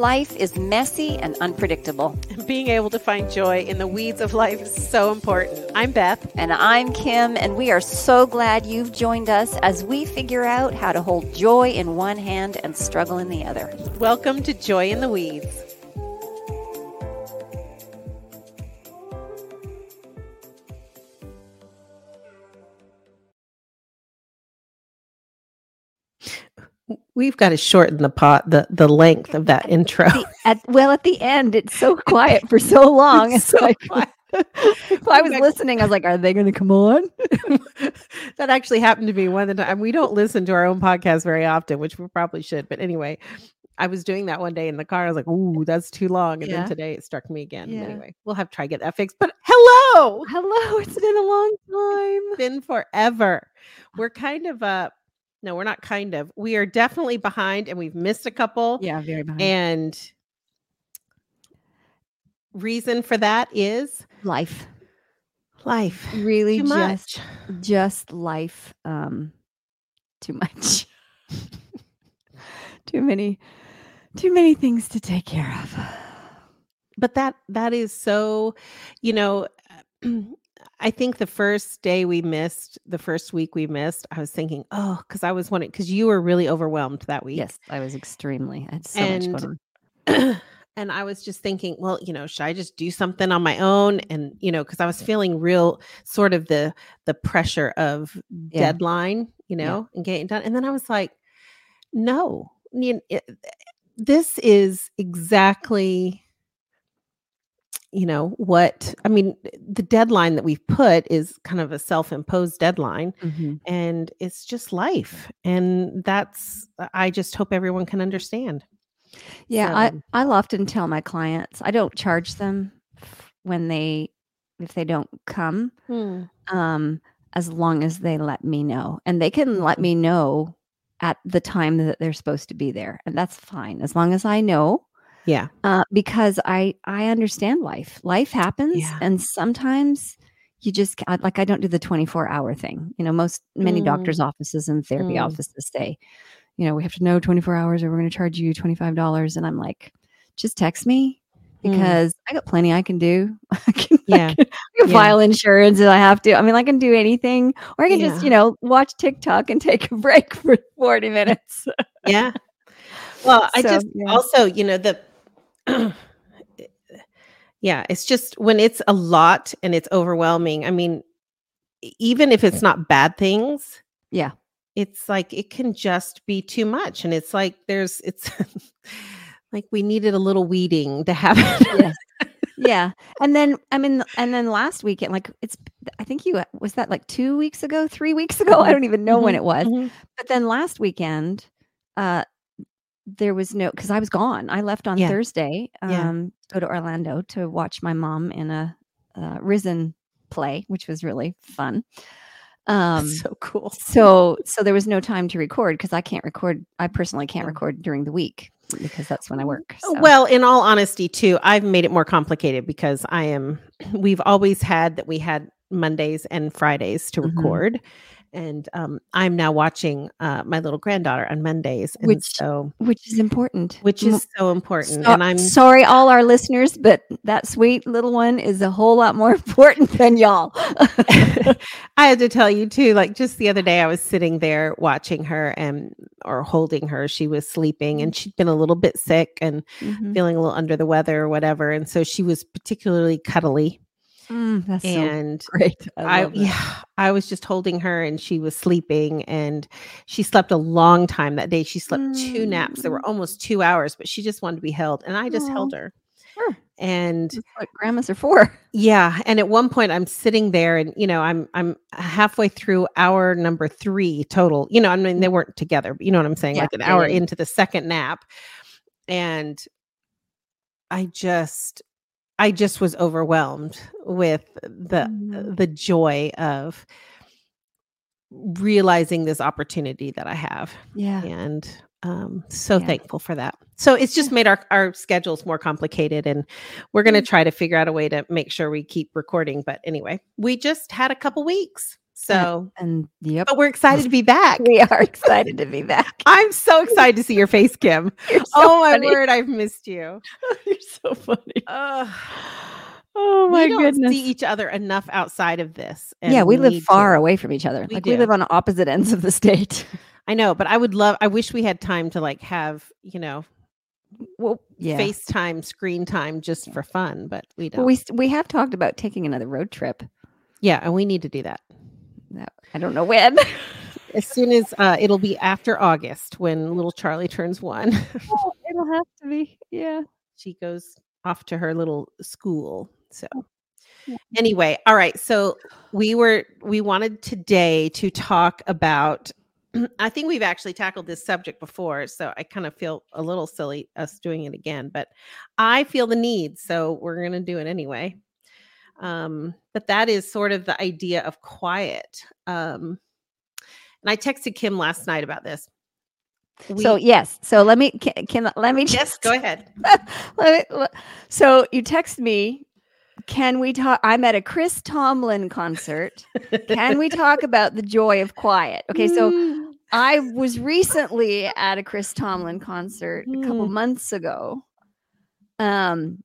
Life is messy and unpredictable. Being able to find joy in the weeds of life is so important. I'm Beth. And I'm Kim, and we are so glad you've joined us as we figure out how to hold joy in one hand and struggle in the other. Welcome to Joy in the Weeds. We've got to shorten the pot the the length of that intro. The- at, well, at the end, it's so quiet for so long. It's So like, quiet. I was listening, I was like, are they going to come on? that actually happened to me one of the time. We don't listen to our own podcast very often, which we probably should. But anyway, I was doing that one day in the car. I was like, "Ooh, that's too long." And Yeah. then today it struck me again. Yeah. Anyway, we'll have to try to get that fixed. But hello, Hello, it's been a long time. been forever. We're kind of uh no, we're not kind of. We are definitely behind, and we've missed a couple. Yeah, very behind. And reason for that is life. life. Really Too just much. just life um too much too many too many things to take care of but that that is so you know i think the first day we missed the first week we missed i was thinking oh because i was wanting, because you were really overwhelmed that week. Yes i was extremely i had so And- much going on. and i was just thinking well you know should i just do something on my own? And you know because i was feeling real sort of the the pressure of Yeah. deadline you Yeah. know and getting done. And then i was like no you it- this is exactly you know what i mean the deadline that we've put is kind of a self-imposed deadline Mhm. and it's just life and that's i just hope everyone can understand yeah i i'll often tell my clients i don't charge them when they if they don't come um as long as they let me know and they can let Mhm. me know at the time that they're supposed to be there and that's fine as long as i know yeah uh, because I I understand life. Life happens, Yeah. and sometimes you just like I don't do the twenty four hour thing. You know, most many Mm. doctors' offices and therapy Mm. offices say, you know, we have to know twenty four hours, or we're going to charge you twenty five dollars. And I'm like, just text me Mm. because I got plenty I can do. I can, I Yeah. can, I can Yeah. file insurance if I have to. I mean, I can do anything, or I can just you know watch TikTok and take a break for forty minutes. yeah well i So, just yeah. also you know the yeah it's just when it's a lot and it's overwhelming i mean even if it's not bad things Yeah. it's like it can just be too much and it's like there's it's like we needed a little weeding to happen Yes. yeah and then i mean and then last weekend like it's i think you was that like two weeks ago three weeks ago i Mhm. don't even know when Mhm. it was Mhm. but then last weekend uh there was no because i was gone i left on Yeah. thursday um Yeah. to go to orlando to watch my mom in a uh, risen play which was really fun um That's so cool so so there was no time to record because i can't record i personally can't record during the week because that's when i work so. Well, in all honesty, too, I've made it more complicated because I am, we've always had that we had Mondays and Fridays to Mhm. record. And um, I'm now watching uh, my little granddaughter on Mondays. And Which so, which is important which is so important. So- and I'm, sorry, all our listeners, but that sweet little one is a whole lot more important than y'all. I had to tell you too, like just the other day, I was sitting there watching her and, or holding her. She was sleeping and she'd been a little bit sick and Mhm. feeling a little under the weather or whatever. And so she was particularly cuddly. Mm, that's so And great. I, I, yeah, I was just holding her and she was sleeping and she slept a long time that day. She slept two naps. They were Mm. almost two hours, but she just wanted to be held. And I just Aw. held her. Sure. And That's what grandmas are for. yeah, and at one point I'm sitting there and you know, I'm I'm halfway through hour number 3 total. You know, I mean they weren't together, but you know what I'm saying? Yeah, like an hour yeah. into the second nap. And I just I just was overwhelmed with the Mhm. the joy of realizing this opportunity that I have Yeah. and um so Yeah. thankful for that. So it's just made our our schedules more complicated and we're going to Mm. try to figure out a way to make sure we keep recording but anyway, we just had a couple weeks. So, and, and yep, but we're excited to be back. we are excited to be back. I'm so excited to see your face, Kim. So oh my funny. word, I've missed you. You're so funny. Ugh. Oh my we don't goodness. see each other enough outside of this. yeah, and we live far to. away from each other. We like we live on opposite ends of the state. I know, but I would love. I wish we had time to like have you know well, yeah. FaceTime, screen time, just for fun. But we don't. Well, we we have talked about taking another road trip. yeah, and we need to do that I don't know when. as soon as uh, it'll be after August when little Charlie turns one. It'll have to be. Yeah. she goes off to her little school. So Yeah. anyway, all right. So we were we wanted today to talk about I think we've actually tackled this subject before, so I kind of feel a little silly us doing it again, but I feel the need, so we're going to do it anyway. Um, but that is sort of the idea of quiet. Um, and I texted Kim last night about this. so yes. So let me can, can let me just yes, go ahead. let me, so you text me. Can we talk? I'm at a Chris Tomlin concert. Can we talk about the joy of quiet? Okay, so Mm. I was recently at a Chris Tomlin concert a couple Mm. months ago. Um,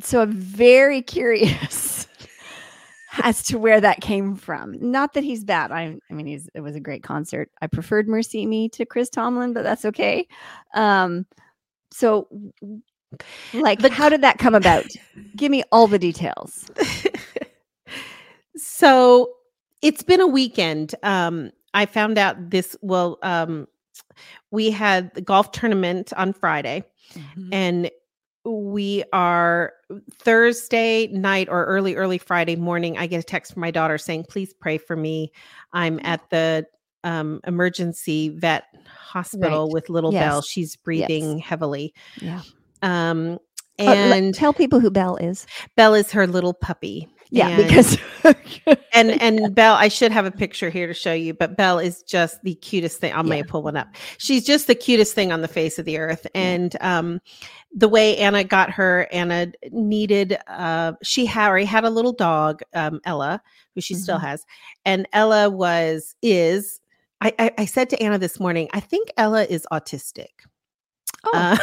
so I'm very curious as to where that came from. Not that he's bad. I, I mean, he's it was a great concert. I preferred MercyMe to Chris Tomlin, but that's okay. Um, so like, The how did that come about? Give me all the details. so it's been a weekend. Um, I found out this. Well, um, we had the golf tournament on Friday, and we are Thursday night or early, early Friday morning. I get a text from my daughter saying, "Please pray for me. I'm at the um, emergency vet hospital Right. with little Belle. Yes. She's breathing heavily." Yeah. Um, and tell people who Belle is. Belle is her little puppy. Yeah, And- because and and Belle, I should have a picture here to show you, but Belle is just the cutest thing. I may Yeah. pull one up. She's just the cutest thing on the face of the earth. And um, the way Anna got her, Anna needed. Uh, she Harry had a little dog, um, Ella, who she still Mhm. has, and Ella was is. I, I, I said to Anna this morning, I think Ella is autistic. Oh. Uh,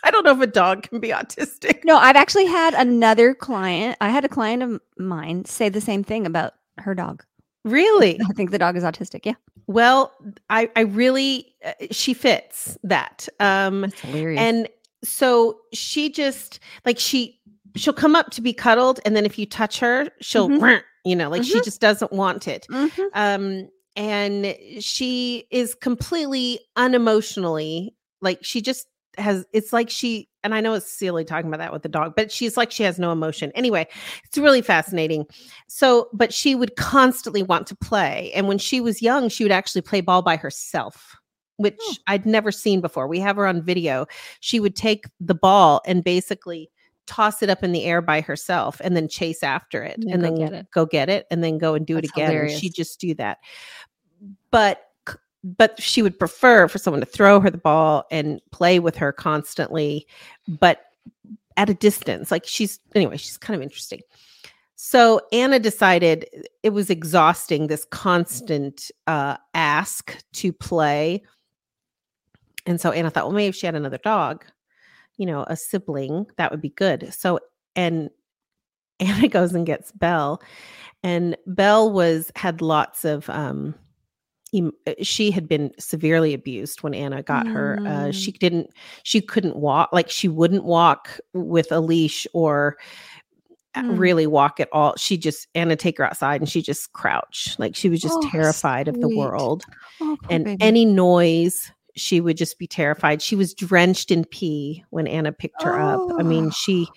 I don't know if a dog can be autistic. No, I've actually had another client. I had a client of mine say the same thing about her dog. Really? I think the dog is autistic. Yeah. Well, I, I really, uh, she fits that. Um, That's hilarious. and so she just like she she'll come up to be cuddled and then if you touch her she'll Mhm. You know like she Mhm. just doesn't want it Mhm. um and she is completely unemotionally like she just has it's like she and i know it's silly talking about that with the dog but she's like she has no emotion. Anyway it's really fascinating. So but she would constantly want to play and when she was young she would actually play ball by herself oh. which Oh. i'd never seen before. We have her on video. She would take the ball and basically toss it up in the air by herself and then chase after it And and go then get it. go get it and then go and do That's it again she'd just do that. But but she would prefer for someone to throw her the ball and play with her constantly but at a distance like she's anyway she's kind of interesting. So anna decided it was exhausting this constant uh ask to play. And so anna thought well maybe if she had another dog you know a sibling that would be good. So and anna goes and gets belle. And belle was had lots of um she had been severely abused when anna got her uh, Mm. she didn't she couldn't walk like she wouldn't walk with a leash or uh, Mm. really walk at all she just anna take her outside and she just crouch like she was just Oh, terrified of the world Oh, and baby. any noise she would just be terrified she was drenched in pee when anna picked her up i mean Oh. she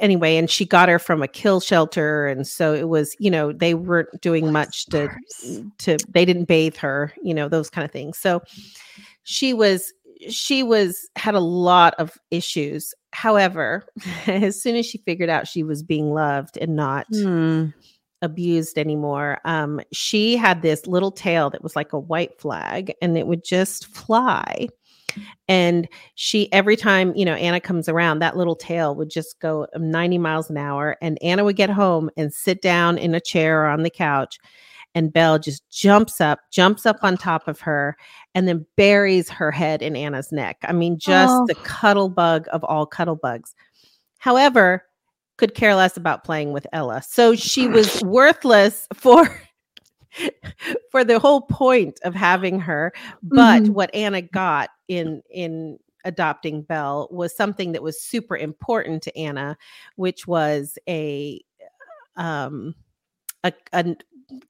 anyway and she got her from a kill shelter and so it was you know they weren't doing much to Worse. to they didn't bathe her you know those kind of things so she was she was had a lot of issues however as soon as she figured out she was being loved and not Hmm. abused anymore. Um, she had this little tail that was like a white flag and it would just fly. And she, every time, you know, Anna comes around, that little tail would just go 90 miles an hour. And Anna would get home and sit down in a chair or on the couch. And Belle just jumps up, jumps up on top of her, and then buries her head in Anna's neck. I mean, just Oh. the cuddle bug of all cuddle bugs. However, could care less about playing with Ella. So she was worthless for for the whole point of having her. But Mhm. what Anna got in in adopting Belle was something that was super important to Anna, which was a um a, a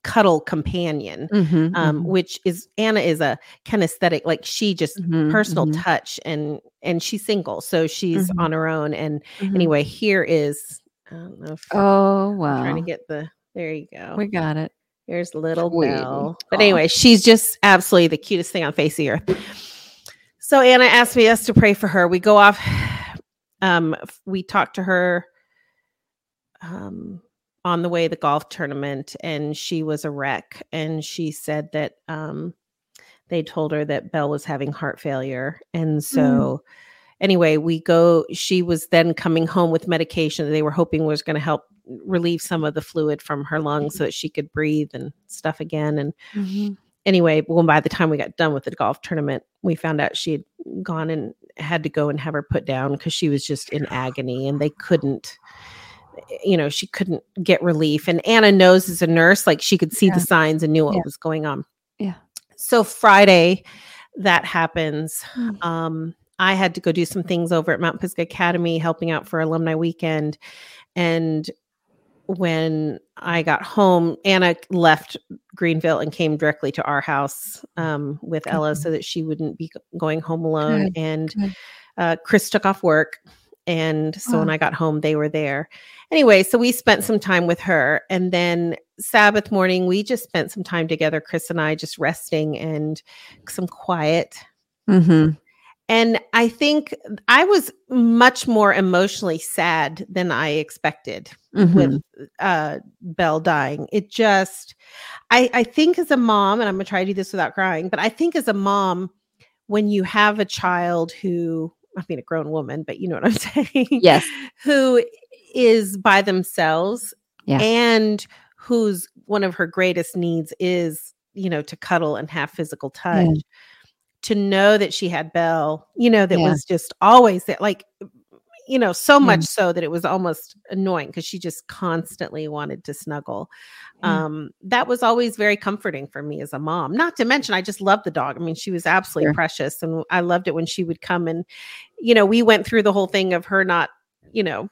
cuddle companion. Mhm, Um, mhm, which is Anna is a kinesthetic, like she just mhm, personal mhm, touch and and she's single, so she's Mhm. on her own. And mhm. anyway, here is I don't know if Oh I'm wow. trying to get the there you go. We got it. Here's little Sweetie. Belle. But anyway, she's just absolutely the cutest thing on face of the earth. So Anna asked me us to pray for her. We go off. Um, we talked to her um, on the way to the golf tournament, and she was a wreck. And she said that um, they told her that Belle was having heart failure, and so. Anyway, we go. She was then coming home with medication that they were hoping was going to help relieve some of the fluid from her lungs so that she could breathe and stuff again. And Mhm. Anyway, well, by the time we got done with the golf tournament, we found out she had gone and had to go and have her put down because she was just in agony and they couldn't, you know, she couldn't get relief. And Anna knows as a nurse, like she could see Yeah. the signs and knew what Yeah. was going on. Yeah. So Friday, that happens. Mm. Um, I had to go do some things over at Mount Pisgah Academy, helping out for alumni weekend. And when I got home, Anna left Greenville and came directly to our house um, with Ella so that she wouldn't be going home alone. Good, and good. uh, Chris took off work. And so when Oh. I got home, they were there. Anyway, so we spent some time with her. And then Sabbath morning, we just spent some time together, Chris and I, just resting and some quiet. Mhm. And I think I was much more emotionally sad than I expected Mhm. with uh Belle dying. It just I I think as a mom and I'm going to try to do this without crying, but I think as a mom when you have a child who I mean a grown woman, but you know what I'm saying. Yes. Who is by themselves Yeah. and whose one of her greatest needs is, you know, to cuddle and have physical touch. Yeah. To know that she had Belle, you know, that Yeah. was just always that like you know, so much so that it was almost annoying because she just constantly wanted to snuggle. Yeah. Um, that was always very comforting for me as a mom. Not to mention, I just loved the dog. I mean, she was absolutely Sure. precious, and I loved it when she would come and, you know, we went through the whole thing of her not, you know,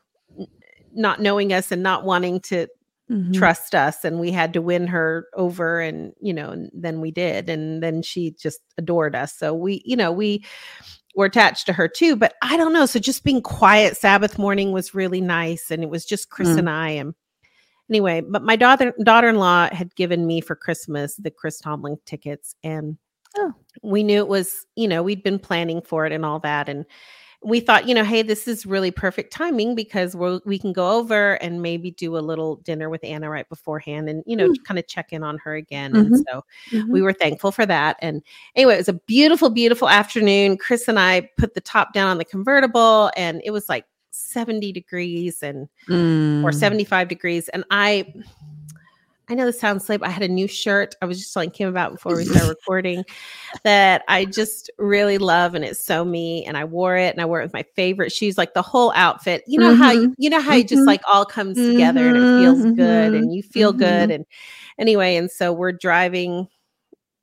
not knowing us and not wanting to Mhm. trust us and we had to win her over and you know and then we did and then she just adored us so we you know we were attached to her too but i don't know so just being quiet sabbath morning was really nice and it was just chris Mm. and i and anyway but my daughter daughter-in-law had given me for christmas the chris tomlin tickets and Oh. we knew it was you know we'd been planning for it and all that and we thought, you know, hey, this is really perfect timing because we'll, we can go over and maybe do a little dinner with Anna right beforehand and, you know, Mm. kind of check in on her again. And Mhm. so Mhm. we were thankful for that. And anyway, it was a beautiful, beautiful afternoon. Chris and I put the top down on the convertible and it was like 70 degrees and or Mm. 75 degrees. And I, I know this sounds lame. I had a new shirt. I was just telling Kim about before we started recording that I just really love, and it's so me. And I wore it, and I wore it with my favorite shoes, like the whole outfit. You know how you, you know how it just Mhm. like all comes together and it feels Mhm, good, and you feel good. And anyway, and so we're driving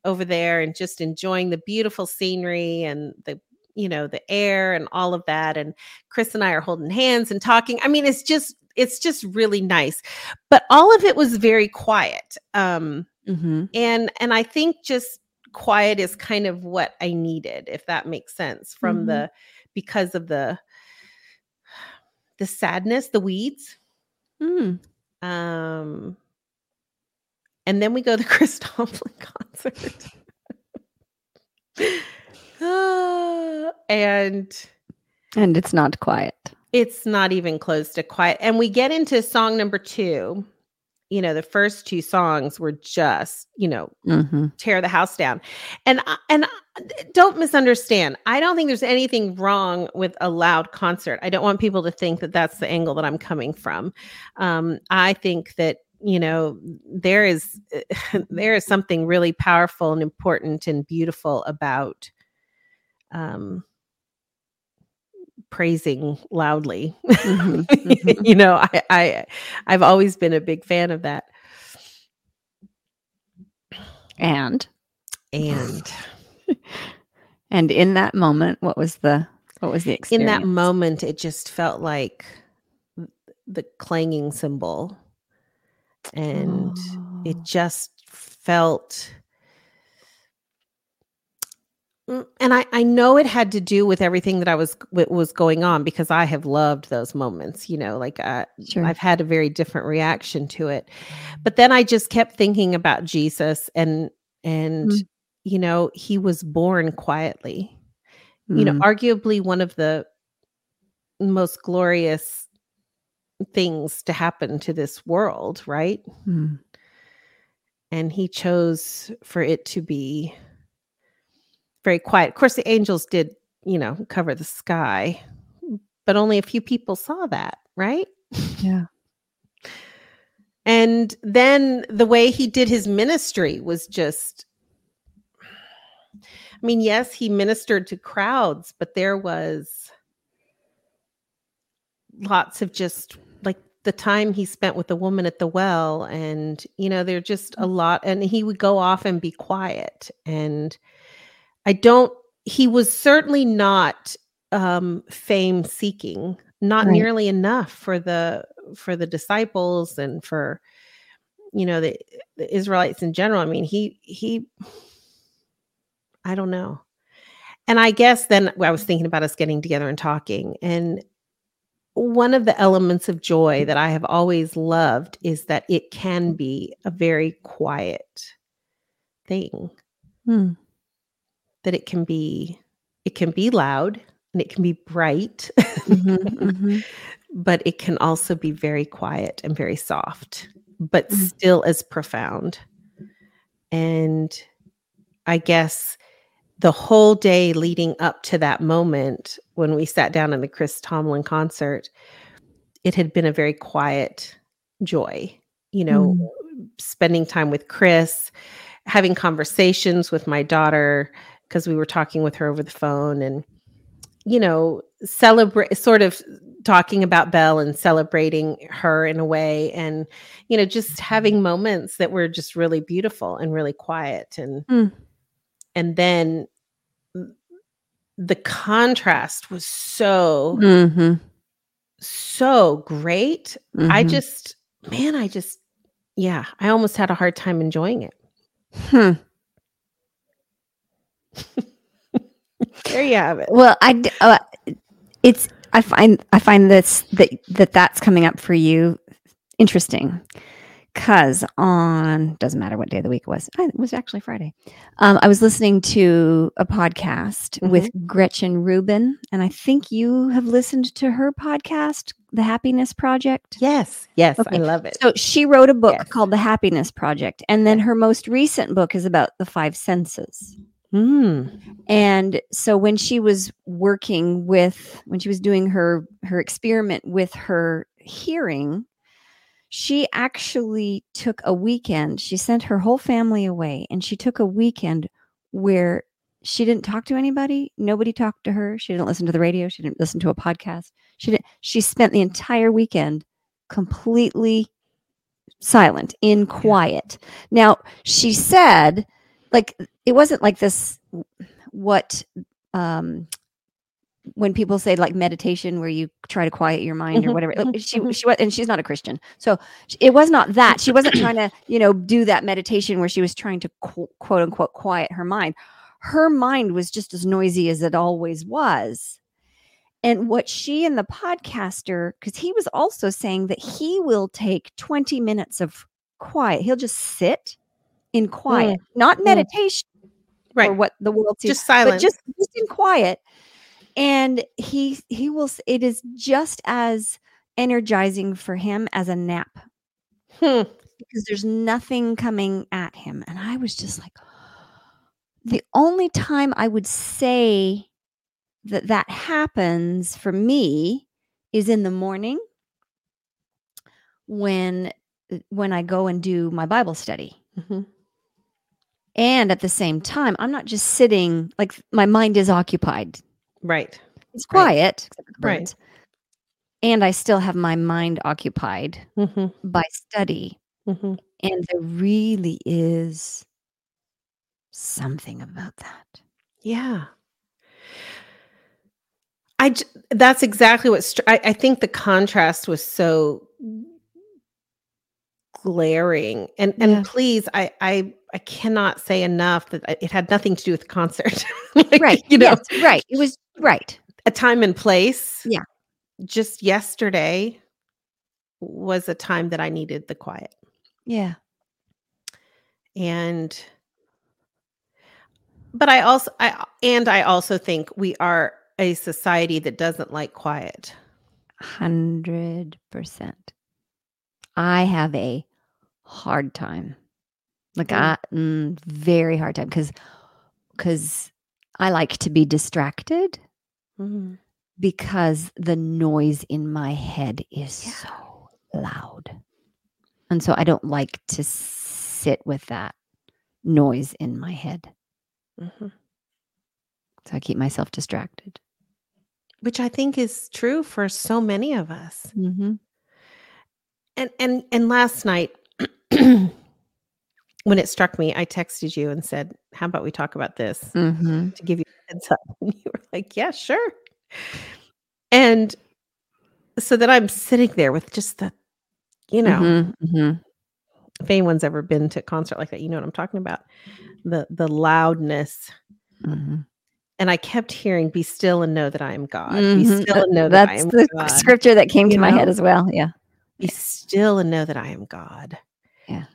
over there and just enjoying the beautiful scenery and the you know the air and all of that and chris and i are holding hands and talking i mean it's just it's just really nice but all of it was very quiet um Mhm. and and i think just quiet is kind of what i needed if that makes sense from Mhm. the because of the the sadness the weeds Mm. um and then we go to the chris tomlin concert and And it's not quiet. It's not even close to quiet. And we get into song number two. You know the first two songs were just you know Mm-hmm. tear the house down. And and don't misunderstand. I don't think there's anything wrong with a loud concert. I don't want people to think that that's the angle that i'm coming from. Um i think that you know there is there is something really powerful and important and beautiful about um praising loudly Mhm, mhm. you know i i i've always been a big fan of that And and and in that moment, what was the what was the experience? in that moment it just felt like the clanging cymbal and it Oh. just felt and I, I know it had to do with everything that I was was going on because I have loved those moments, you know, like uh, Sure. I've had a very different reaction to it. But then I just kept thinking about Jesus and and Mm. you know, he was born quietly. You know, Mm. arguably one of the most glorious things to happen to this world, right? Mm. And he chose for it to be very quiet. Of course, the angels did, you know, cover the sky, but only a few people saw that, right? Yeah. And then the way he did his ministry was just I mean, yes, he ministered to crowds, but there was lots of just like the time he spent with the woman at the well and you know, there're just a mm. lot and he would go off and be quiet and I don't he was certainly not um fame seeking, not Right. nearly enough for the for the disciples and for you know the, the Israelites in general. I mean, he he I don't know. And I guess then I was thinking about us getting together and talking and one of the elements of joy that I have always loved is that it can be a very quiet thing Mm. That it can be it can be loud and it can be bright Mhm, mhm. but it can also be very quiet and very soft but Mm. still as profound and i guess the whole day leading up to that moment when we sat down in the chris tomlin concert it had been a very quiet joy you know spending time with chris having conversations with my daughter because we were talking with her over the phone and you know celebrate sort of talking about Belle and celebrating her in a way and you know just having moments that were just really beautiful and really quiet and Mm. and then the contrast was so Mhm, so great I mhm. just man I just yeah I almost had a hard time enjoying it Hmm. There you have it Well, I uh, it's I find I find this that that that's coming up for you interesting because on doesn't matter what day of the week it was. It was actually Friday. Um, I was listening to a podcast with Gretchen Rubin, and I think you have listened to her podcast, The Happiness Project. yes yes Okay. I love it So she wrote a book Yes. called The Happiness Project, and then her most recent book is about the five senses. Mm. And so when she was working with when she was doing her her experiment with her hearing, she actually took a weekend. She sent her whole family away and she took a weekend where she didn't talk to anybody, nobody talked to her, she didn't listen to the radio, she didn't listen to a podcast. She didn't she spent the entire weekend completely silent in quiet. Now, she said like it wasn't like this what um when people say like meditation where you try to quiet your mind or Mhm, whatever she mhm. she was and she's not a christian so it was not that. She wasn't trying to you know do that meditation where she was trying to qu- quote unquote quiet her mind. Her mind was just as noisy as it always was. And what she and the podcaster because he was also saying that he will take 20 minutes of quiet. He'll just sit in quiet not mm. meditation right or what the world sees just silent but just just in quiet and he he will it is just as energizing for him as a nap Hmm. because there's nothing coming at him. And I was just like, the only time I would say that that happens for me is in the morning when uh, when I go and do my Bible study. Mhm. And at the same time, I'm not just sitting like my mind is occupied. Right. It's quiet, the Right. And I still have my mind occupied Mhm. by study. Mhm. And there really is something about that. Yeah. I that's exactly what str- I, I think the contrast was so glaring and and Yeah. please I I I cannot say enough that uh, it had nothing to do with the concert Like, Right. you know Yes, right. It was right. a time and place Yeah. just yesterday was a time that I needed the quiet Yeah. and but I also I and I also think we are a society that doesn't like quiet. 100%. I have a hard time. Like. I mm, very hard time cuz cuz I like to be distracted because the noise in my head is Yeah. so loud. And so I don't like to sit with that noise in my head. Mhm. So I keep myself distracted. Which I think is true for so many of us. Mhm. And and and last night when it struck me, I texted you and said, "How about we talk about this?" Mhm. to give you a heads up. And you were like, yeah, sure. And so then I'm sitting there with just the, you know, Mhm, mhm. if anyone's ever been to a concert like that, you know what I'm talking about. The the loudness. Mhm. And I kept hearing, be still and know that I am God. Be Mhm. still and know that I That's the God. scripture that came you to my head as well. Yeah. Be still and know that I am God. Yeah.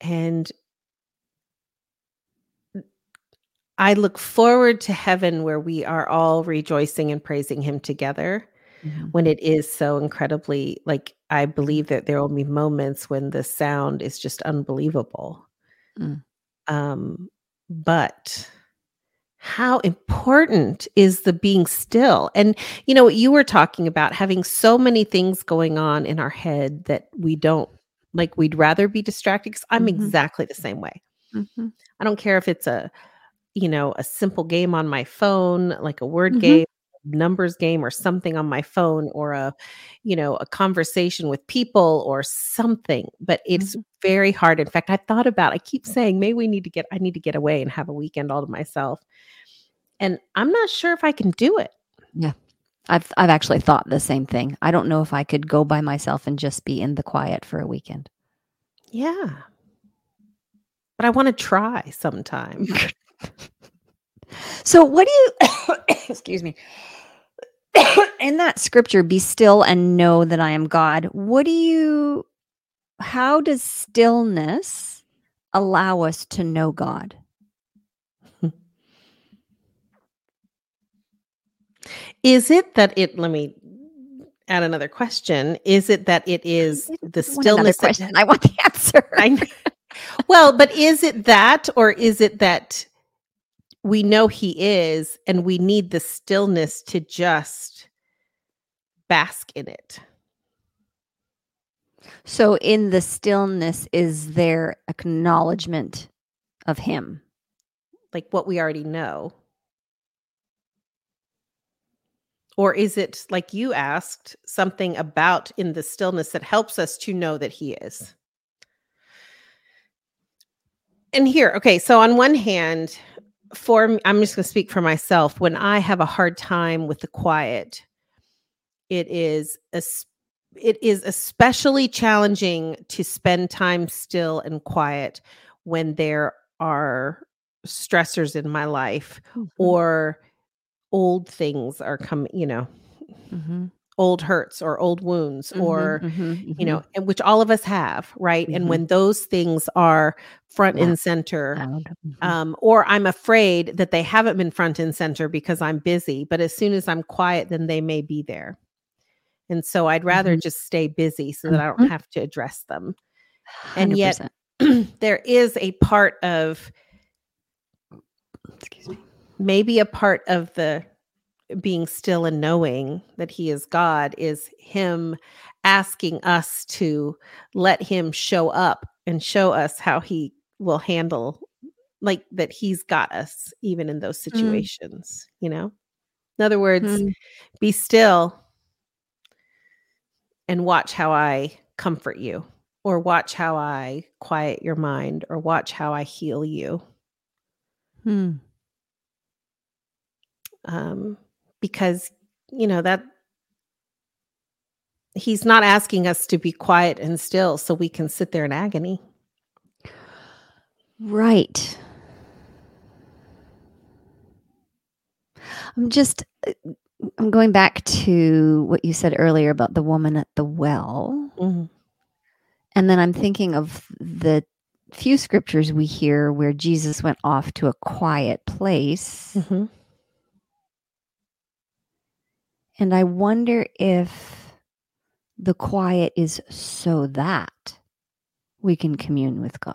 And I look forward to heaven where we are all rejoicing and praising him together. Mhm. when it is so incredibly like I believe that there will be moments when the sound is just unbelievable. Mm. Um, but how important is the being still? And you know what you were talking about having so many things going on in our head that we don't like we'd rather be distracted because I'm Mhm. exactly the same way. Mhm. I don't care if it's a you know, a simple game on my phone, like a word Mhm. game, numbers game or something on my phone or a you know, a conversation with people or something, but it's very hard. In fact, I thought about I keep saying maybe we need to get I need to get away and have a weekend all to myself. And I'm not sure if I can do it. Yeah. I've I've actually thought the same thing. I don't know if I could go by myself and just be in the quiet for a weekend. Yeah. But I want to try sometime. So what do you excuse me? in that scripture be still and know that I am God. What do you how does stillness allow us to know God? Is it that it let me add another question. Is it that it is the stillness that- question. I want the answer. I well, but is it that, or is it that we know he is and we need the stillness to just bask in it? So in the stillness is there acknowledgement of him? Like what we already know? Or is it, like you asked, something about in the stillness that helps us to know that he is? And here, okay, so on one hand, for me, I'm just going to speak for myself. When I have a hard time with the quiet, it is a it is especially challenging to spend time still and quiet when there are stressors in my life or old things are coming, you know, Mhm, old hurts or old wounds mhm, or mhm, you know, and which all of us have, right? And Mhm. when those things are front Yeah. and center, mhm. Mhm. um, or I'm afraid that they haven't been front and center because I'm busy, but as soon as I'm quiet, then they may be there. And so I'd rather just stay busy so that I don't have to address them. And yet- 100%. there is a part of excuse me. maybe a part of the being still and knowing that he is God is him asking us to let him show up and show us how he will handle like that he's got us even in those situations, you know? In other words, Mm. be still and watch how I comfort you or watch how I quiet your mind or watch how I heal you. Hmm. um, because you know that he's not asking us to be quiet and still so we can sit there in agony. Right. I'm just I'm going back to what you said earlier about the woman at the well. And then I'm thinking of the few scriptures we hear where Jesus went off to a quiet place. Mhm. And I wonder if the quiet is so that we can commune with God.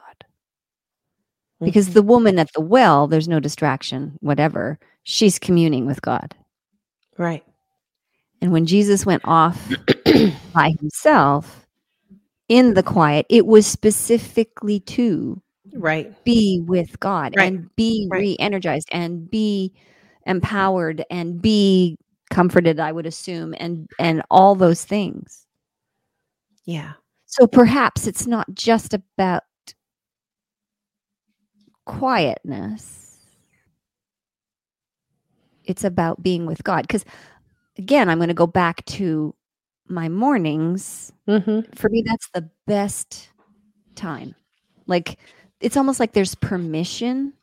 Because Mhm. the woman at the well, there's no distraction, whatever. She's communing with God. right, And when Jesus went off by himself in the quiet, it was specifically to right, be with God Right. and be Right. re energized and be empowered and be comforted, I would assume, and and all those things. yeah, So perhaps it's not just about quietness. It's about being with God. Because again, I'm going to go back to my mornings. hmm For me, that's the best time. Like, it's almost like there's permission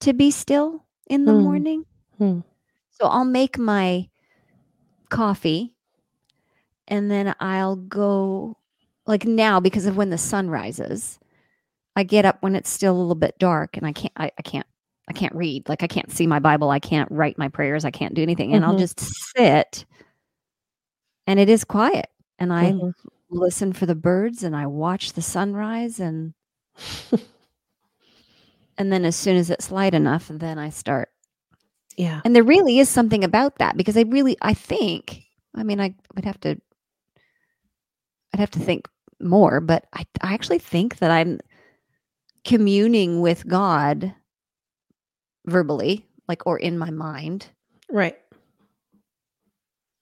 to be still in the Hmm. morning. Hmm. So I'll make my coffee and then I'll go like now because of when the sun rises. I get up when it's still a little bit dark and I can't I, I can't I can't read. Like I can't see my Bible, I can't write my prayers, I can't do anything. And I'll Mhm. just sit and it is quiet. And I Mhm. listen for the birds and I watch the sunrise and and then as soon as it's light enough, then I start yeah, and there really is something about that because I really, I think, I mean, I would have to, I'd have to think more, but I, I actually think that I'm communing with God verbally, like, or in my mind. right.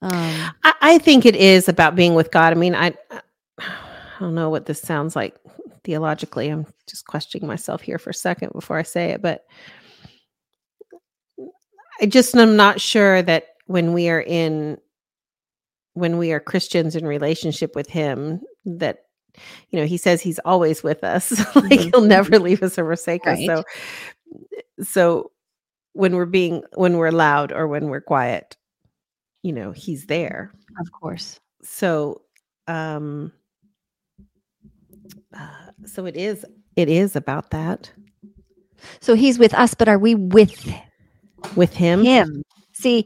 Um, I, I think it is about being with God. I mean, I, I don't know what this sounds like theologically. I'm just questioning myself here for a second before I say it, but I just am not sure that when we are in, when we are Christians in relationship with Him, that you know He says He's always with us, like Mhm. He'll never leave us or forsake Right. us. So, so when we're being, when we're loud or when we're quiet, you know, He's there of course. so um uh, so it is it is about that So he's with us, but are we with with him? Him? See,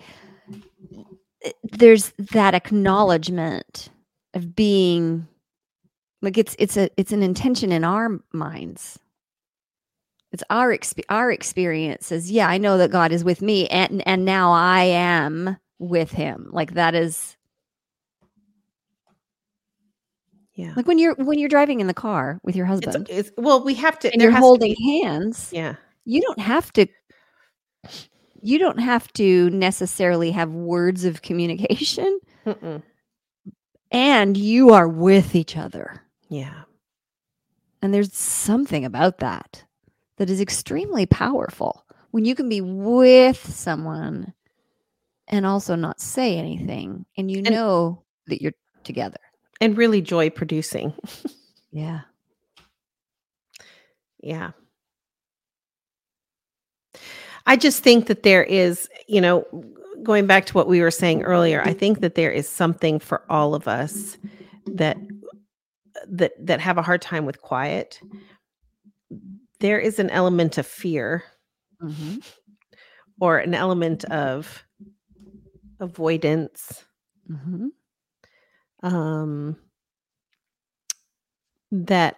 there's that acknowledgement of being like it's it's a it's an intention in our minds. It's our exp- our experiences. Yeah i know that god is with me and and now i am with him. Like that is yeah. Like when you're when you're driving in the car with your husband it's well we have to and you're holding be- hands yeah. you don't have to you don't have to necessarily have words of communication Mm-mm. and you are with each other yeah And there's something about that that is extremely powerful when you can be with someone and also not say anything and you And- know that you're together. and really joy producing Yeah. yeah i just think that there is you know going back to what we were saying earlier i think that there is something for all of us that that that have a hard time with quiet. There is an element of fear hmm or an element of avoidance. Hmm um that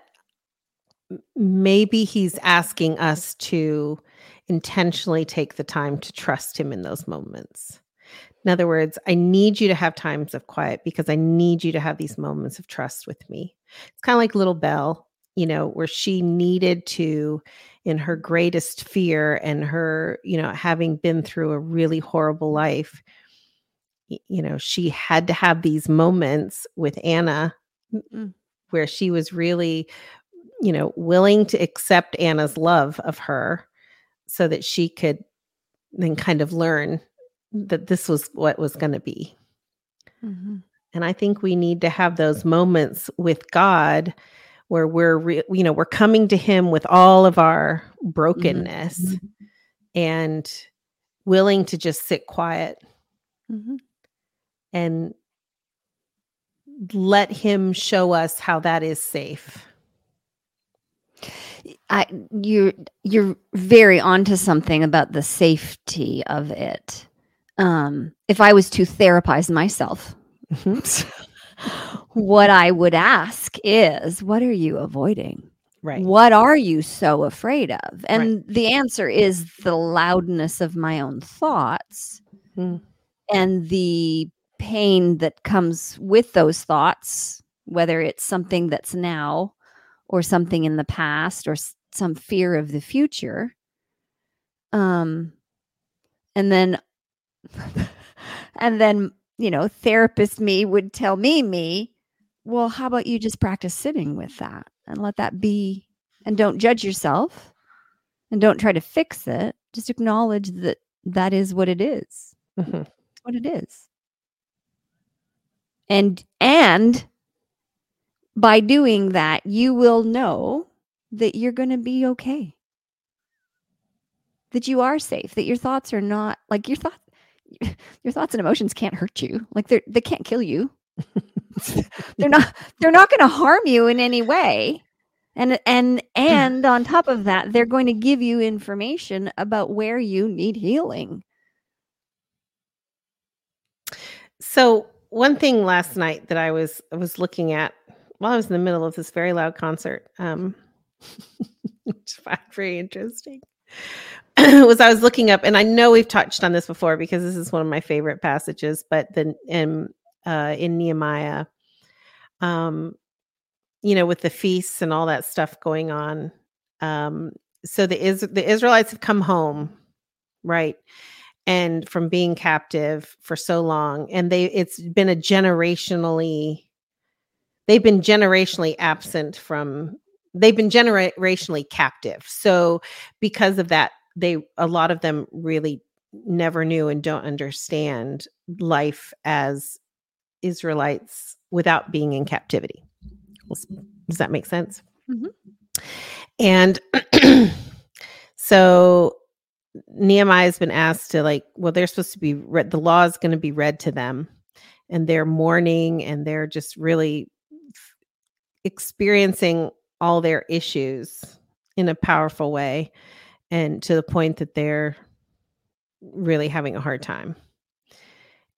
maybe he's asking us to intentionally take the time to trust him in those moments. In other words, I need you to have times of quiet because I need you to have these moments of trust with me. It's kind of like little Belle, you know, where she needed to, in her greatest fear and her, you know, having been through a really horrible life, you know, she had to have these moments with Anna where she was really, you know, willing to accept Anna's love of her so that she could then kind of learn that this was what was going to be. Mm-hmm. And I think we need to have those moments with God where we're, re- you know, we're coming to Him with all of our brokenness mm-hmm. and willing to just sit quiet mm-hmm. and let Him show us how that is safe. I you're you're very onto something about the safety of it. Um, if I was to therapize myself, Mm-hmm. what I would ask is, what are you avoiding? Right. What are you so afraid of? And right. the answer is the loudness of my own thoughts mm. and the pain that comes with those thoughts, whether it's something that's now or something in the past or some fear of the future. Um, and then, and then you know, therapist me would tell me, me, well, how about you just practice sitting with that and let that be and don't judge yourself and don't try to fix it. Just acknowledge that that is what it is. Mm-hmm. what it is. And and by doing that, you will know that you're going to be okay. That you are safe, that your thoughts are not like your thoughts your thoughts and emotions can't hurt you. Like they're they can't kill you. they're not they're not going to harm you in any way. And and and on top of that, they're going to give you information about where you need healing. So, one thing last night that I was I was looking at while I was in the middle of this very loud concert, um, which I very interesting, was I was looking up, and I know we've touched on this before because this is one of my favorite passages, but then in uh, in Nehemiah, um, you know, with the feasts and all that stuff going on, um, so the Is- the Israelites have come home, right, and from being captive for so long, and they it's been a generationally they've been generationally absent from they've been generationally captive so because of that they a lot of them really never knew and don't understand life as Israelites without being in captivity. Does that make sense? Mm-hmm. And so Nehemiah has been asked to like, well, they're supposed to be read, the law is going to be read to them, and they're mourning and they're just really experiencing all their issues in a powerful way and to the point that they're really having a hard time.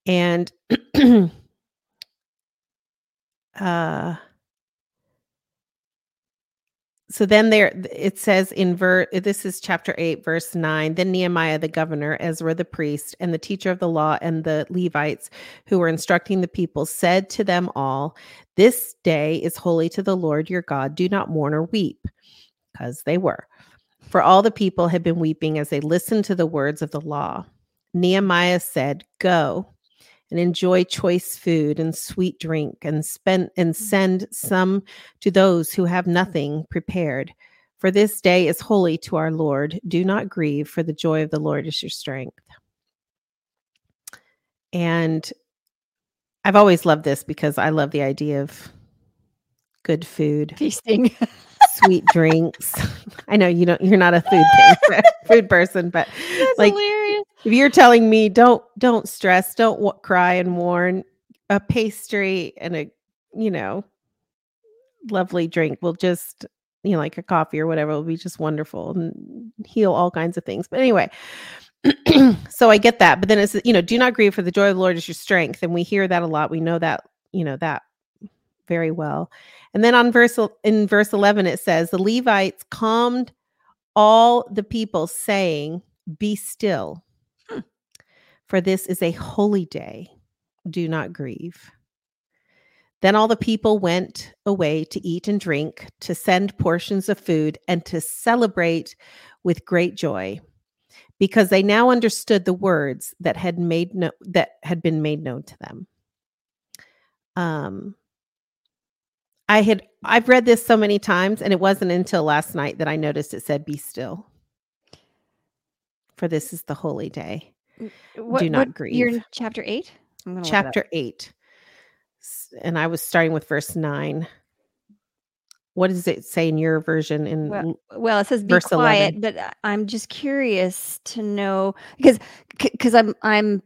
And uh so then there it says in verse this is chapter 8 verse 9 then nehemiah the governor ezra the priest and the teacher of the law and the levites who were instructing the people said to them all this day is holy to the lord your god. Do not mourn or weep because they were. For all the people had been weeping as they listened to the words of the law. Nehemiah said, Go and enjoy choice food and sweet drink and spend and mm. send some to those who have nothing prepared. For this day is holy to our Lord. Do not grieve, for the joy of the Lord is your strength. And I've always loved this because I love the idea of good food. Feasting. sweet drinks. I know you don't you're not a food thing, food person, but That's like hilarious. If you're telling me don't don't stress, don't w- cry and mourn, a pastry and a you know lovely drink will just you know like a coffee or whatever will be just wonderful and heal all kinds of things. But anyway, so I get that, but then it's you know, do not grieve for the joy of the Lord is your strength, and we hear that a lot. We know that you know that very well. And then on verse in verse 11 it says the Levites calmed all the people saying, "Be still. For this is a holy day. Do not grieve." Then all the people went away to eat and drink, to send portions of food, and to celebrate with great joy, because they now understood the words that had made no- that had been made known to them. Um, I had I've read this so many times, and it wasn't until last night that I noticed it said, "Be still." For this is the holy day. What, Do not what- You're grieve. in chapter eight. I'm gonna look it up. chapter eight. and i was starting with verse 9 what does it say in your version in Well, Well, it says be quiet, 11. but I- I'm just curious to know because because I'm I'm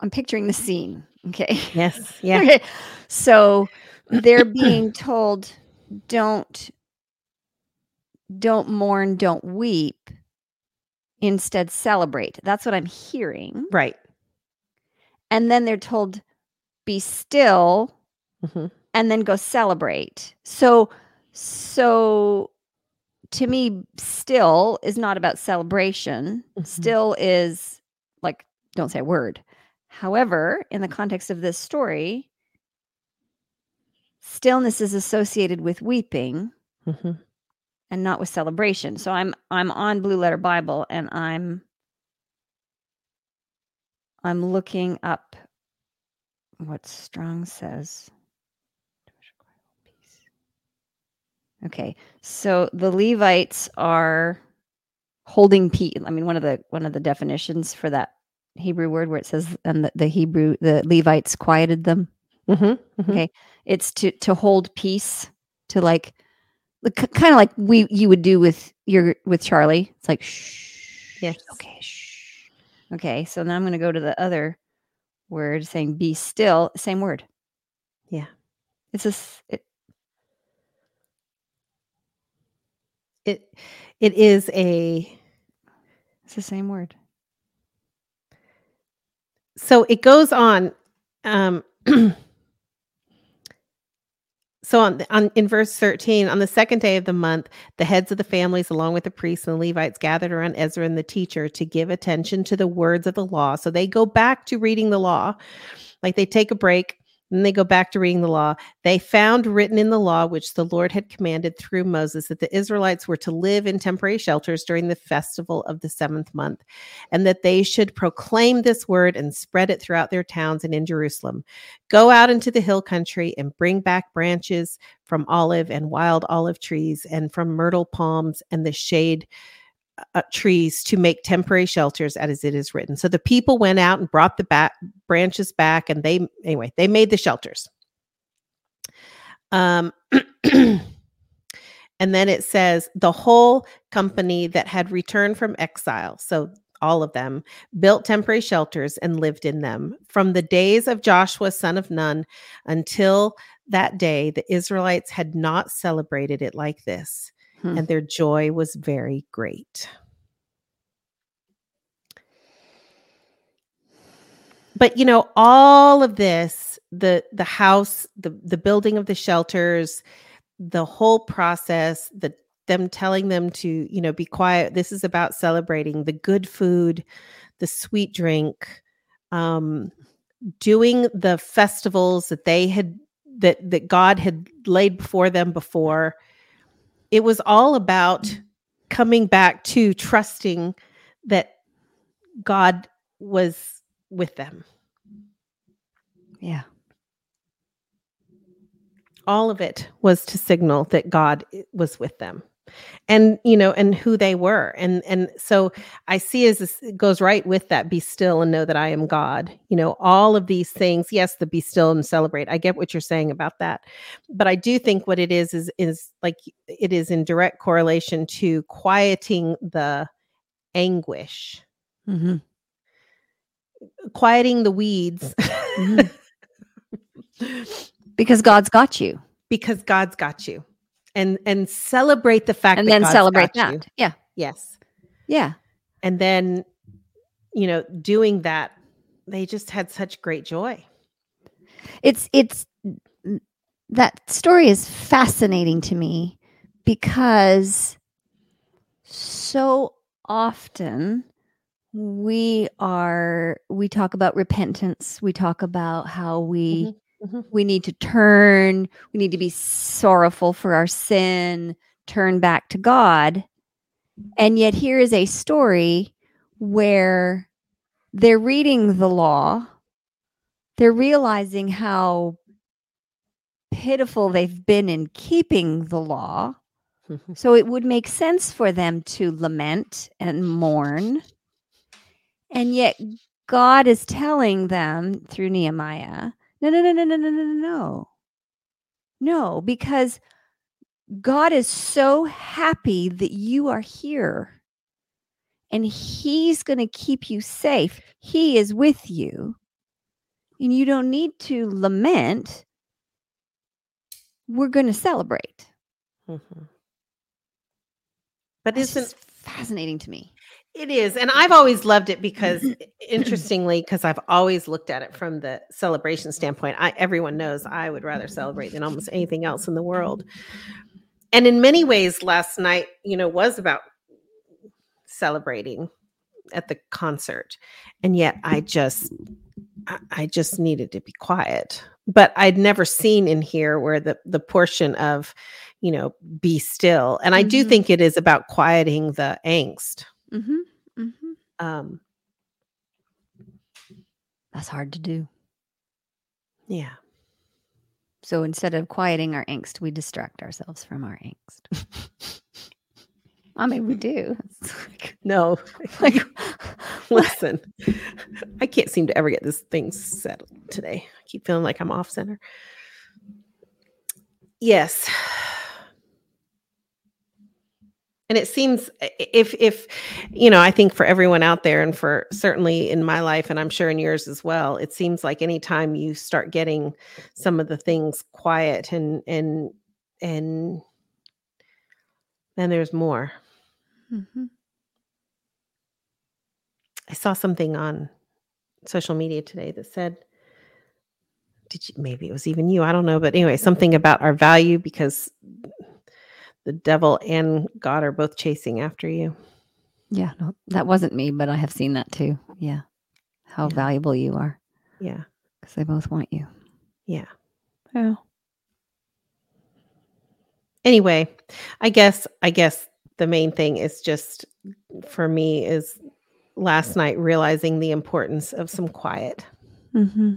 I'm picturing the scene. Okay. yes yeah Okay. So they're being told don't don't mourn, don't weep. Instead celebrate. That's what I'm hearing. right And then they're told be still Mhm. and then go celebrate. So so to me still is not about celebration. Mhm. Still is like don't say a word. However, in the context of this story, stillness is associated with weeping Mhm. And not with celebration. So I'm I'm on Blue Letter Bible and I'm I'm looking up what Strong says. Okay. So the Levites are holding peace. I mean one of the one of the definitions for that Hebrew word where it says and the, the Hebrew the Levites quieted them. Mhm. Mhm. Okay. It's to to hold peace, to like kind of like we you would do with your with Charlie. It's like shh. Yes. Okay. Shh. Okay. So now I'm going to go to the other word saying be still. Same word. Yeah. It's this. It, it it is a it's the same word. so it goes on um so on, on in verse 13 on the second day of the month the heads of the families along with the priests and the levites gathered around ezra and the teacher to give attention to the words of the law. So they go back to reading the law. Like they take a break and they go back to reading the law they found written in the law which the lord had commanded through moses that the israelites were to live in temporary shelters during the festival of the seventh month and that they should proclaim this word and spread it throughout their towns and in Jerusalem. Go out into the hill country and bring back branches from olive and wild olive trees and from myrtle palms and the shade uh, trees to make temporary shelters as it is written. So the people went out and brought the back branches back and they anyway, they made the shelters. Um And then it says the whole company that had returned from exile, so all of them, built temporary shelters and lived in them. From the days of Joshua, son of Nun, until that day, the Israelites had not celebrated it like this, Hmm. and their joy was very great. But you know, all of this, the the house, the the building of the shelters, the whole process, the them telling them to, you know, be quiet. This is about celebrating the good food, the sweet drink, um, doing the festivals that they had that that God had laid before them before. It was all about coming back to trusting that God was with them. Yeah. all of it was to signal that God was with them and you know and who they were and and so i see as this goes right with that be still and know that i am god you know all of these things yes the be still and celebrate i get what you're saying about that but i do think what it is is is like it is in direct correlation to quieting the anguish mm-hmm. quieting the weeds Mhm. Because God's got you. because god's got you and and celebrate the fact And that then God's celebrate that. you. Yeah. yes Yeah. and then you know doing that they just had such great joy It's it's that story is fascinating to me because so often we are we talk about repentance we talk about how we mm-hmm. Mhm. we need to turn we need to be sorrowful for our sin turn back to god and yet here is a story where they're reading the law they're realizing how pitiful they've been in keeping the law so it would make sense for them to lament and mourn. And yet God is telling them through Nehemiah, no, no, no, no, no, no, no, no. No, because God is so happy that you are here and He's going to keep you safe. He is with you. And you don't need to lament. We're going to celebrate. Mm-hmm. But it's is fascinating to me? It is. And I've always loved it because interestingly, because I've always looked at it from the celebration standpoint. I everyone knows I would rather celebrate than almost anything else in the world. And in many ways, last night, you know, was about celebrating at the concert. And yet I just I- just needed to be quiet. But I'd never seen in here where the the portion of, you know, be still. And I do Mhm. think it is about quieting the angst. Mm-hmm. Mm-hmm. Um, That's hard to do. yeah. So instead of quieting our angst, we distract ourselves from our angst. I mean, we do. Like, No, like listen. I can't seem to ever get this thing settled today. I keep feeling like I'm off center. Yes. And it seems if if you know, I think for everyone out there and for certainly in my life and I'm sure in yours as well, it seems like anytime you start getting some of the things quiet and and and then there's more. Mhm. I saw something on social media today that said, did you, maybe it was even you, I don't know, but anyway, something about our value because the devil and God are both chasing after you. yeah, no, that wasn't me, but I have seen that too. Yeah. How Yeah. valuable you are Yeah. because they both want you. Yeah. Yeah. Anyway, I guess, I guess the main thing is just for me is last night realizing the importance of some quiet. Mm-hmm.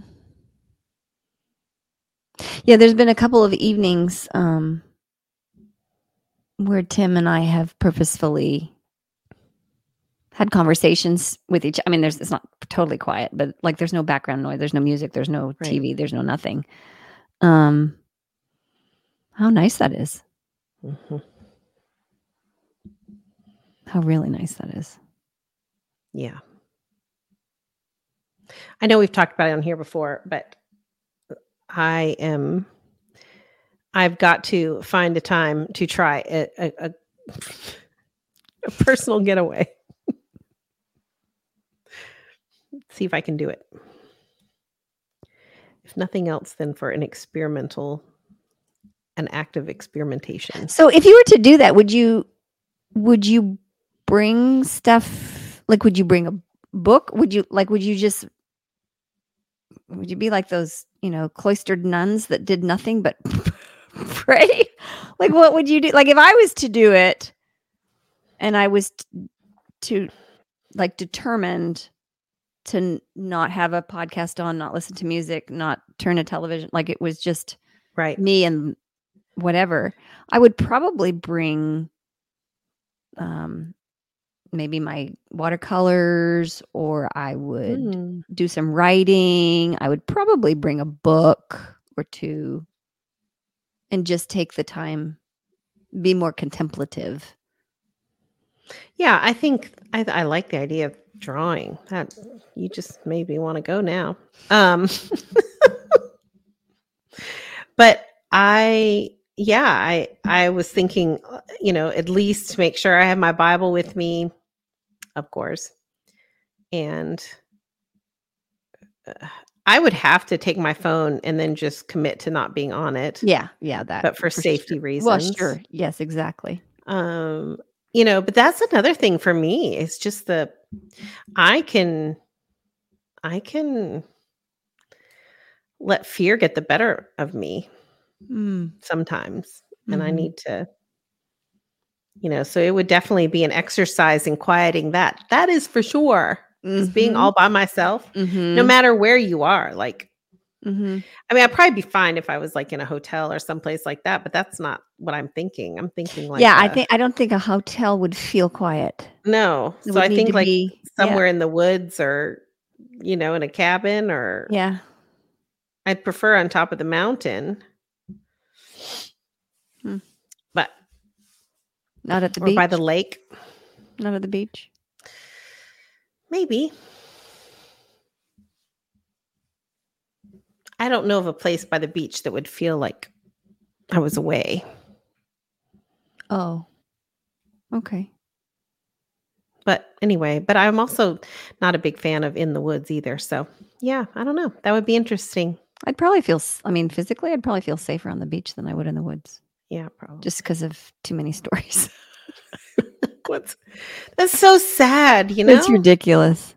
Yeah, there's been a couple of evenings um, where Tim and I have purposefully had conversations with each. I mean, there's it's not totally quiet, but like there's no background noise, there's no music, there's no Right. TV, there's no nothing. Um, how nice that is! Mhm. How really nice that is. Yeah. I know we've talked about it on here before, but I am I've got to find a time to try a a, a, a personal getaway. See if I can do it. If nothing else, then for an experimental, an active experimentation. So, if you were to do that, would you would you bring stuff? Like, would you bring a book? Would you like? Would you just? Would you be like those, you know, cloistered nuns that did nothing but pray? Like, what would you do? Like, if I was to do it, and I was t- to, like, determined to n- not have a podcast on, not listen to music, not turn a television, like it was just Right. me and whatever i would probably bring um maybe my watercolors or i would Mm. do some writing i would probably bring a book or two and just take the time be more contemplative Yeah, I think I, I like the idea of drawing. That you just made me want to go now. Um, but I, yeah, I I was thinking, you know, at least make sure I have my Bible with me, of course, and uh, I would have to take my phone and then just commit to not being on it. Yeah, yeah, that. But for, safety sure. reasons. Well, sure. Yes, exactly. Um, you know, but that's another thing for me. It's just the I can I can let fear get the better of me Mm, sometimes. And I mhm. need to you know, so it would definitely be an exercise in quieting that. That is for sure. Is being all by myself, no mhm, matter where you are. Like, mhm. I mean, I'd probably be fine if I was like in a hotel or someplace like that, but that's not what I'm thinking. I'm thinking like, yeah, I a- think I don't think a hotel would feel quiet. no. It So I think like be- yeah, somewhere in the woods or, you know, in a cabin or Yeah. I'd prefer on top of the mountain. Hmm. But Not at the or beach. by the lake, Not at the beach. Maybe. I don't know of a place by the beach that would feel like I was away. Oh. Okay. But anyway, but I'm also not a big fan of in the woods either. So yeah, I don't know. That would be interesting. I'd probably feel. I mean, physically, I'd probably feel safer on the beach than I would in the woods, Yeah, probably. just because of too many stories. What's that's so sad, you know? It's ridiculous.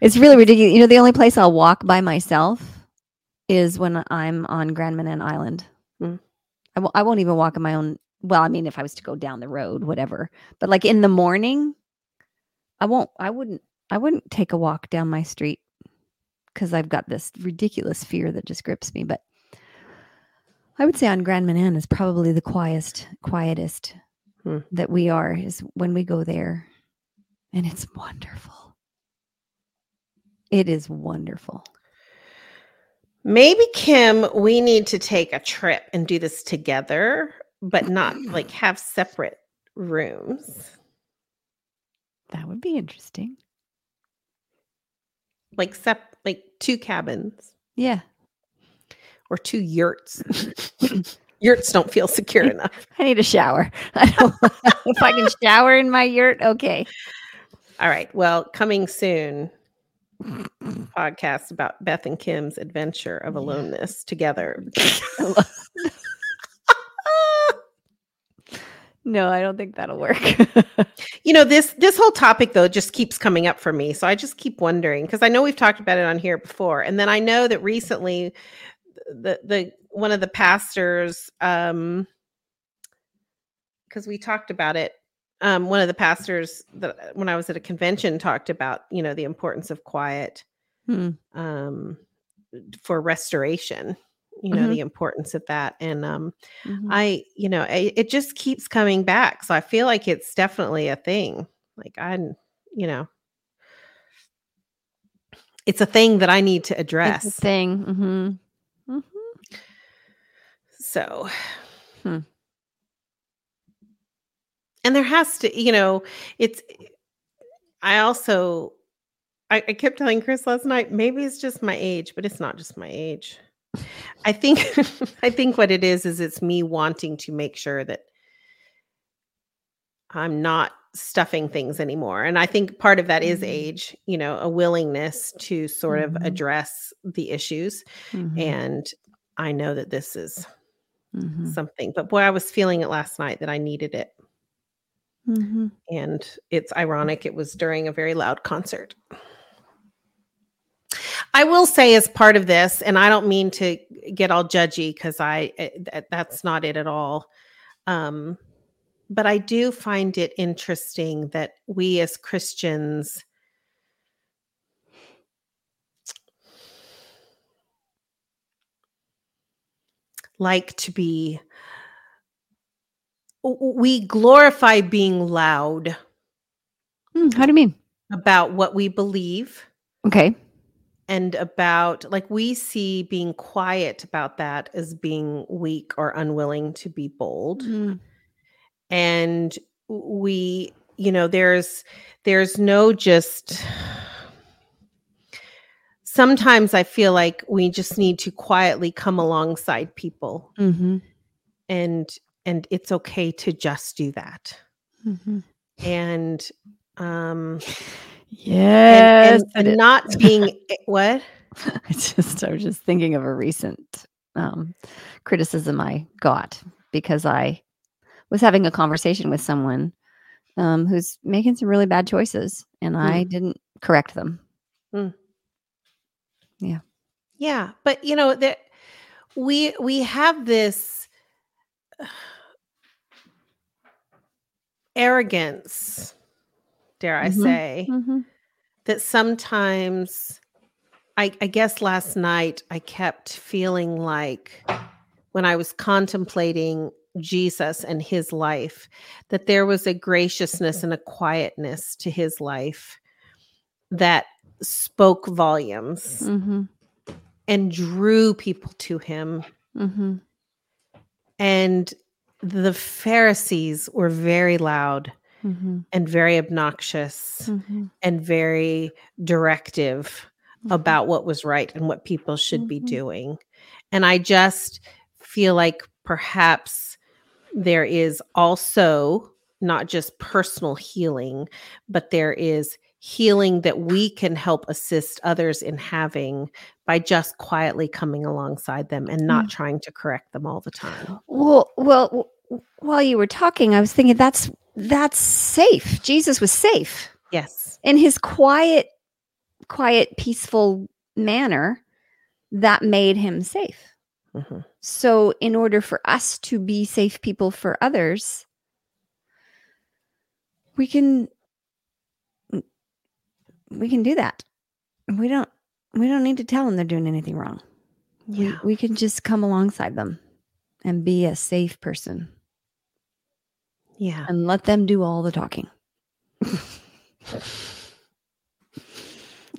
It's really ridiculous. You know, the only place I'll walk by myself is when I'm on Grand Manan Island. Hmm. I w- I won't even walk on my own. Well, I mean, if I was to go down the road, whatever. But like in the morning, I won't. I wouldn't. I wouldn't take a walk down my street because I've got this ridiculous fear that just grips me. But I would say on Grand Manan is probably the quietest, quietest Hmm. that we are is when we go there, and it's wonderful. It is wonderful. Maybe Kim, we need to take a trip and do this together, but not like have separate rooms. That would be interesting. Like sep like two cabins Yeah. or two yurts. yurts don't feel secure enough. I need a shower. I don't, if I can shower in my yurt, okay. All right. Well, coming soon, podcast about Beth and Kim's adventure of aloneness together. No, I don't think that'll work. you know this this whole topic though just keeps coming up for me so i just keep wondering because i know we've talked about it on here before and then i know that recently the the one of the pastors um because we talked about it um one of the pastors that when i was at a convention talked about you know the importance of quiet Hmm. um for restoration you know Mhm. the importance of that and um Mhm. I, you know, it, it just keeps coming back. So I feel like it's definitely a thing. Like I, you know, it's a thing that I need to It's address. a thing. hmm hmm So, Hmm. and there has to, you know, it's, I also, I, I kept telling Chris last night, maybe it's just my age, but it's not just my age. I think, I think what it is, is it's me wanting to make sure that I'm not stuffing things anymore. And I think part of that is Mhm. age, you know, a willingness to sort of Mhm. address the issues. Mhm. And I know that this is Mhm. something, but boy, I was feeling it last night that I needed it. Mhm. And it's ironic, it was during a very loud concert. I will say, as part of this, and I don't mean to get all judgy because I eh, th- that's not it at all. Um, but I do find it interesting that we as Christians like to be we glorify being loud Mm, How do you mean? about what we believe Okay. and about like we see being quiet about that as being weak or unwilling to be bold Mm. and we you know there's there's no just sometimes i feel like we just need to quietly come alongside people Mhm. and and it's okay to just do that Mhm. and um Yes. and, it and not being what I just I was just thinking of a recent um, criticism I got because I was having a conversation with someone um, who's making some really bad choices, and I didn't correct them. Yeah, Yeah, but you know that we we have this arrogance, dare I Mhm. say, Mhm. that sometimes I, I guess last night I kept feeling like when I was contemplating Jesus and his life, that there was a graciousness and a quietness to his life that spoke volumes Mhm. and drew people to him. Mhm. And the Pharisees were very loud Mhm. and very obnoxious Mhm. and very directive Mhm. about what was right and what people should be Mhm. doing. And I just feel like perhaps there is also not just personal healing, but there is healing that we can help assist others in having by just quietly coming alongside them and not Mm. trying to correct them all the time. Well, well, while you were talking, I was thinking that's that's safe. Jesus was safe Yes. in his quiet, quiet, peaceful manner. That made him safe. Mhm. So, in order for us to be safe people for others, we can we can do that. We don't we don't need to tell them they're doing anything wrong. We- Yeah. we can just come alongside them and be a safe person Yeah. and let them do all the talking.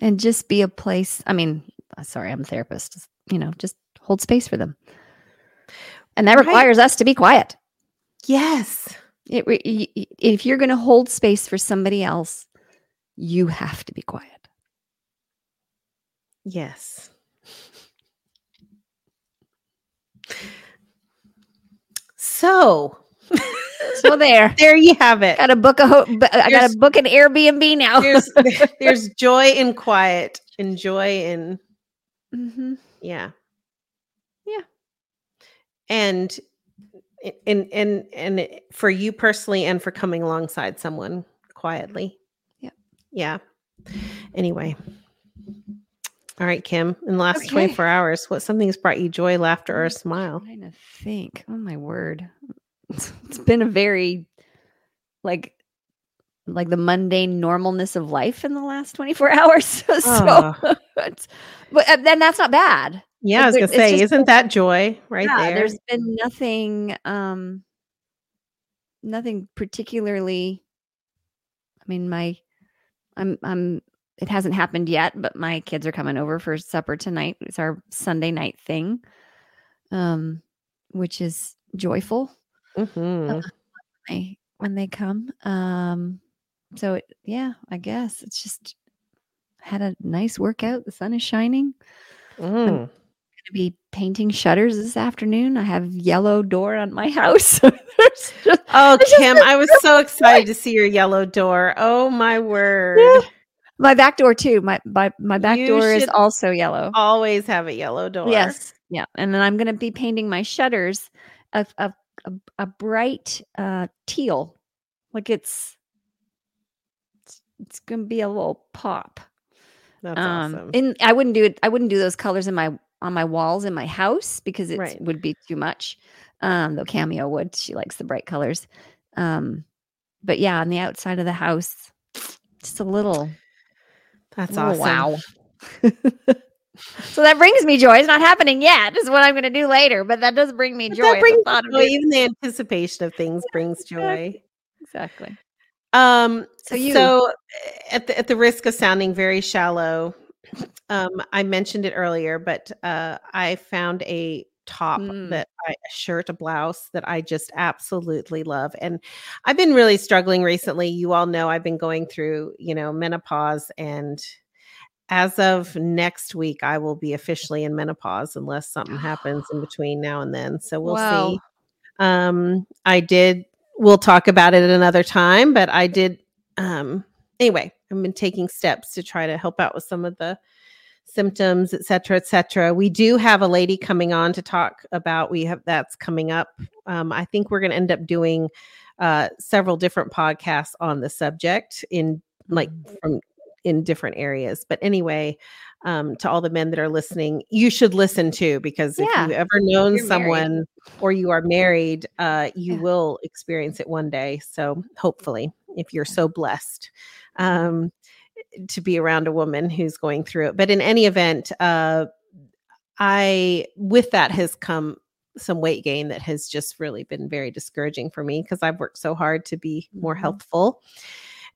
and just be a place. I mean, uh, sorry, I'm a therapist. just, You know, just hold space for them. And that Right. requires us to be quiet. Yes. It, re- y- y- if you're going to hold space for somebody else, you have to be quiet. Yes. So So there. there you have it. Got to book a ho- I got to book an Airbnb now. There's there's joy in quiet and joy in mm-hmm. yeah. Yeah. And and and and for you personally and for coming alongside someone quietly. Yeah. Anyway. All right, Kim. In the last Okay. 24 hours, what something has brought you joy, laughter, or a smile? I'm trying to think. Oh my word. It's been a very like like the mundane normalness of life in the last 24 hours. so Ah. it's, but uh, then that's not bad. Yeah, I was gonna say, just isn't that joy right Yeah, there? There's been nothing um nothing particularly I mean my I'm I'm it hasn't happened yet, but my kids are coming over for supper tonight. It's our Sunday night thing. Um which is joyful Mhm. they when they come. Um so it, yeah, I guess it's just had a nice workout. The sun is shining. Mm. Going to be painting shutters this afternoon. I have yellow door on my house. Just- Oh, Kim, I was so excited to see your yellow door. Oh my word. my back door too. My my, my back You door is also yellow. Always have a yellow door. Yes, yeah. And then I'm going to be painting my shutters a a, a, a bright uh, teal, like it's it's, it's going to be a little pop. That's um awesome. and i wouldn't do it i wouldn't do those colors in my on my walls in my house because it Right. would be too much um though cameo would she likes the bright colors um but yeah on the outside of the house just a little, That's little awesome. wow so that brings me joy it's not happening yet is what i'm going to do later but that does bring me But joy that at the brings thought of joy. Even the anticipation of things brings joy. exactly Um, So you- so at the at the risk of sounding very shallow, um, I mentioned it earlier, but uh, I found a top Mm. that I a shirt, a blouse that I just absolutely love. And I've been really struggling recently. You all know I've been going through, you know, menopause and as of next week, I will be officially in menopause unless something happens in between now and then. So we'll Wow. see. Um, I did we'll talk about it at another time, but I did um anyway, I've been taking steps to try to help out with some of the symptoms, et cetera, et cetera. We do have a lady coming on to talk about, we have that's coming up. Um, I think we're going to end up doing uh, several different podcasts on the subject in like Mm-hmm. from in different areas. But anyway, um, to all the men that are listening, you should listen too, because if you've ever known You're married. someone or you are married, uh, you Yeah. will experience it one day. So hopefully, if you're so blessed um, to be around a woman who's going through it. But in any event, uh, I with that has come some weight gain that has just really been very discouraging for me because I've worked so hard to be more Mhm. healthful.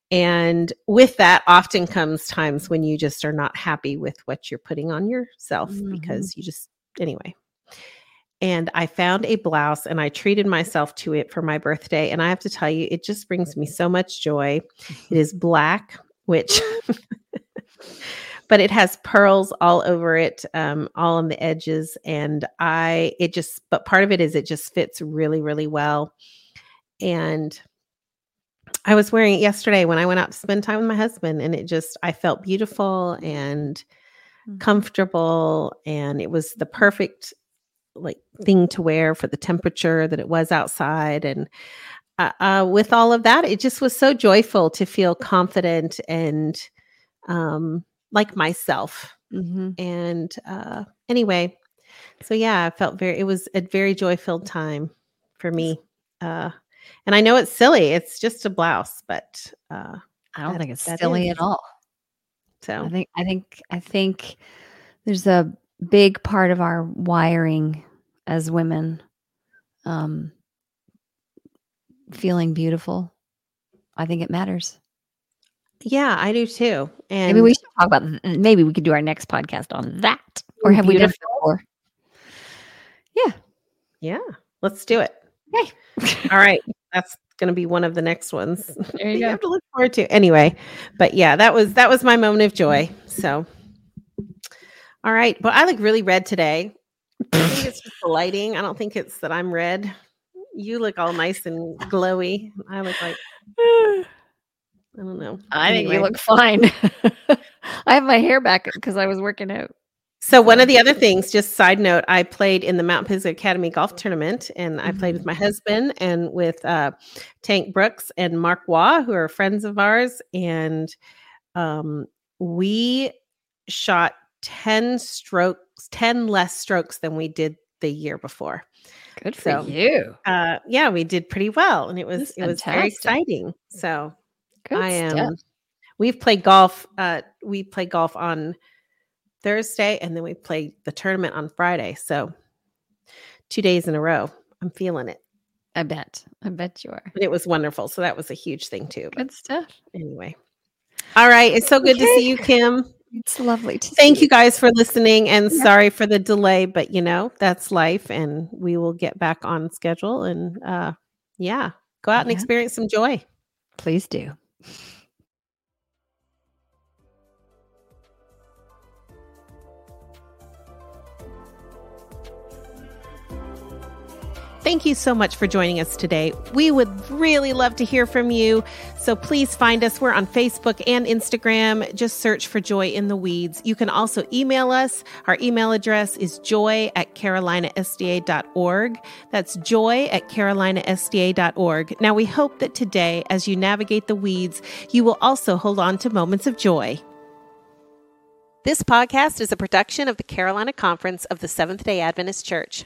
And with that often comes times when you just are not happy with what you're putting on yourself Mhm. because you just anyway. And I found a blouse and I treated myself to it for my birthday. And I have to tell you, it just brings me so much joy. It is black, which, but it has pearls all over it, um, all on the edges. And I, it just, but part of it is it just fits really, really well. And I was wearing it yesterday when I went out to spend time with my husband, and it just, I felt beautiful and Mhm. comfortable. And it was the perfect like thing to wear for the temperature that it was outside. And uh, uh, with all of that, it just was so joyful to feel confident and um, like myself. Mhm. And uh, anyway, so yeah, I felt very, it was a very joy filled time for me. Uh, and I know it's silly, it's just a blouse, but uh, I don't That- think it's silly is. at all. so I think I think I think there's a big part of our wiring as women um feeling beautiful. I think it matters. yeah, I do too. And Maybe we should talk about maybe we could do our next podcast on that. Or have we done it before? yeah, yeah. let's do it. Okay. All right. That's going to be one of the next ones. There you you have to look forward to. Anyway, but yeah, that was that was my moment of joy. So all right. But I look really red today. I think it's just the lighting. I don't think it's that I'm red. You look all nice and glowy. I look like I don't know. I anyway. think you look fine. I have my hair back because I was working out. So one of the other things, just side note, I played in the Mount Pisgah Academy golf tournament, and I played with mm-hmm. my husband and with uh, Tank Brooks and Mark Waugh, who are friends of ours, and um, we shot ten stroke 10 less strokes than we did the year before. Good for so, you. Uh, yeah, we did pretty well, and it was That's it was fantastic. very exciting. So Good I am. We've played golf. Uh, we play golf on Thursday, and then we play the tournament on Friday. So two days in a row. I'm feeling it. I bet. I bet you are. And it was wonderful. So that was a huge thing too. Good stuff. Anyway. All right. It's so good okay. to see you, Kim. It's lovely to Thank you guys for listening, and Yeah. sorry for the delay, but you know that's life, and we will get back on schedule. And uh, yeah, go out and experience some joy. Please do. Thank you so much for joining us today. We would really love to hear from you. So please find us. We're on Facebook and Instagram. Just search for Joy in the Weeds. You can also email us. Our email address is joy at carolinasda.org. That's joy at carolinasda.org. Now, we hope that today, as you navigate the weeds, you will also hold on to moments of joy. This podcast is a production of the Carolina Conference of the Seventh day Adventist Church.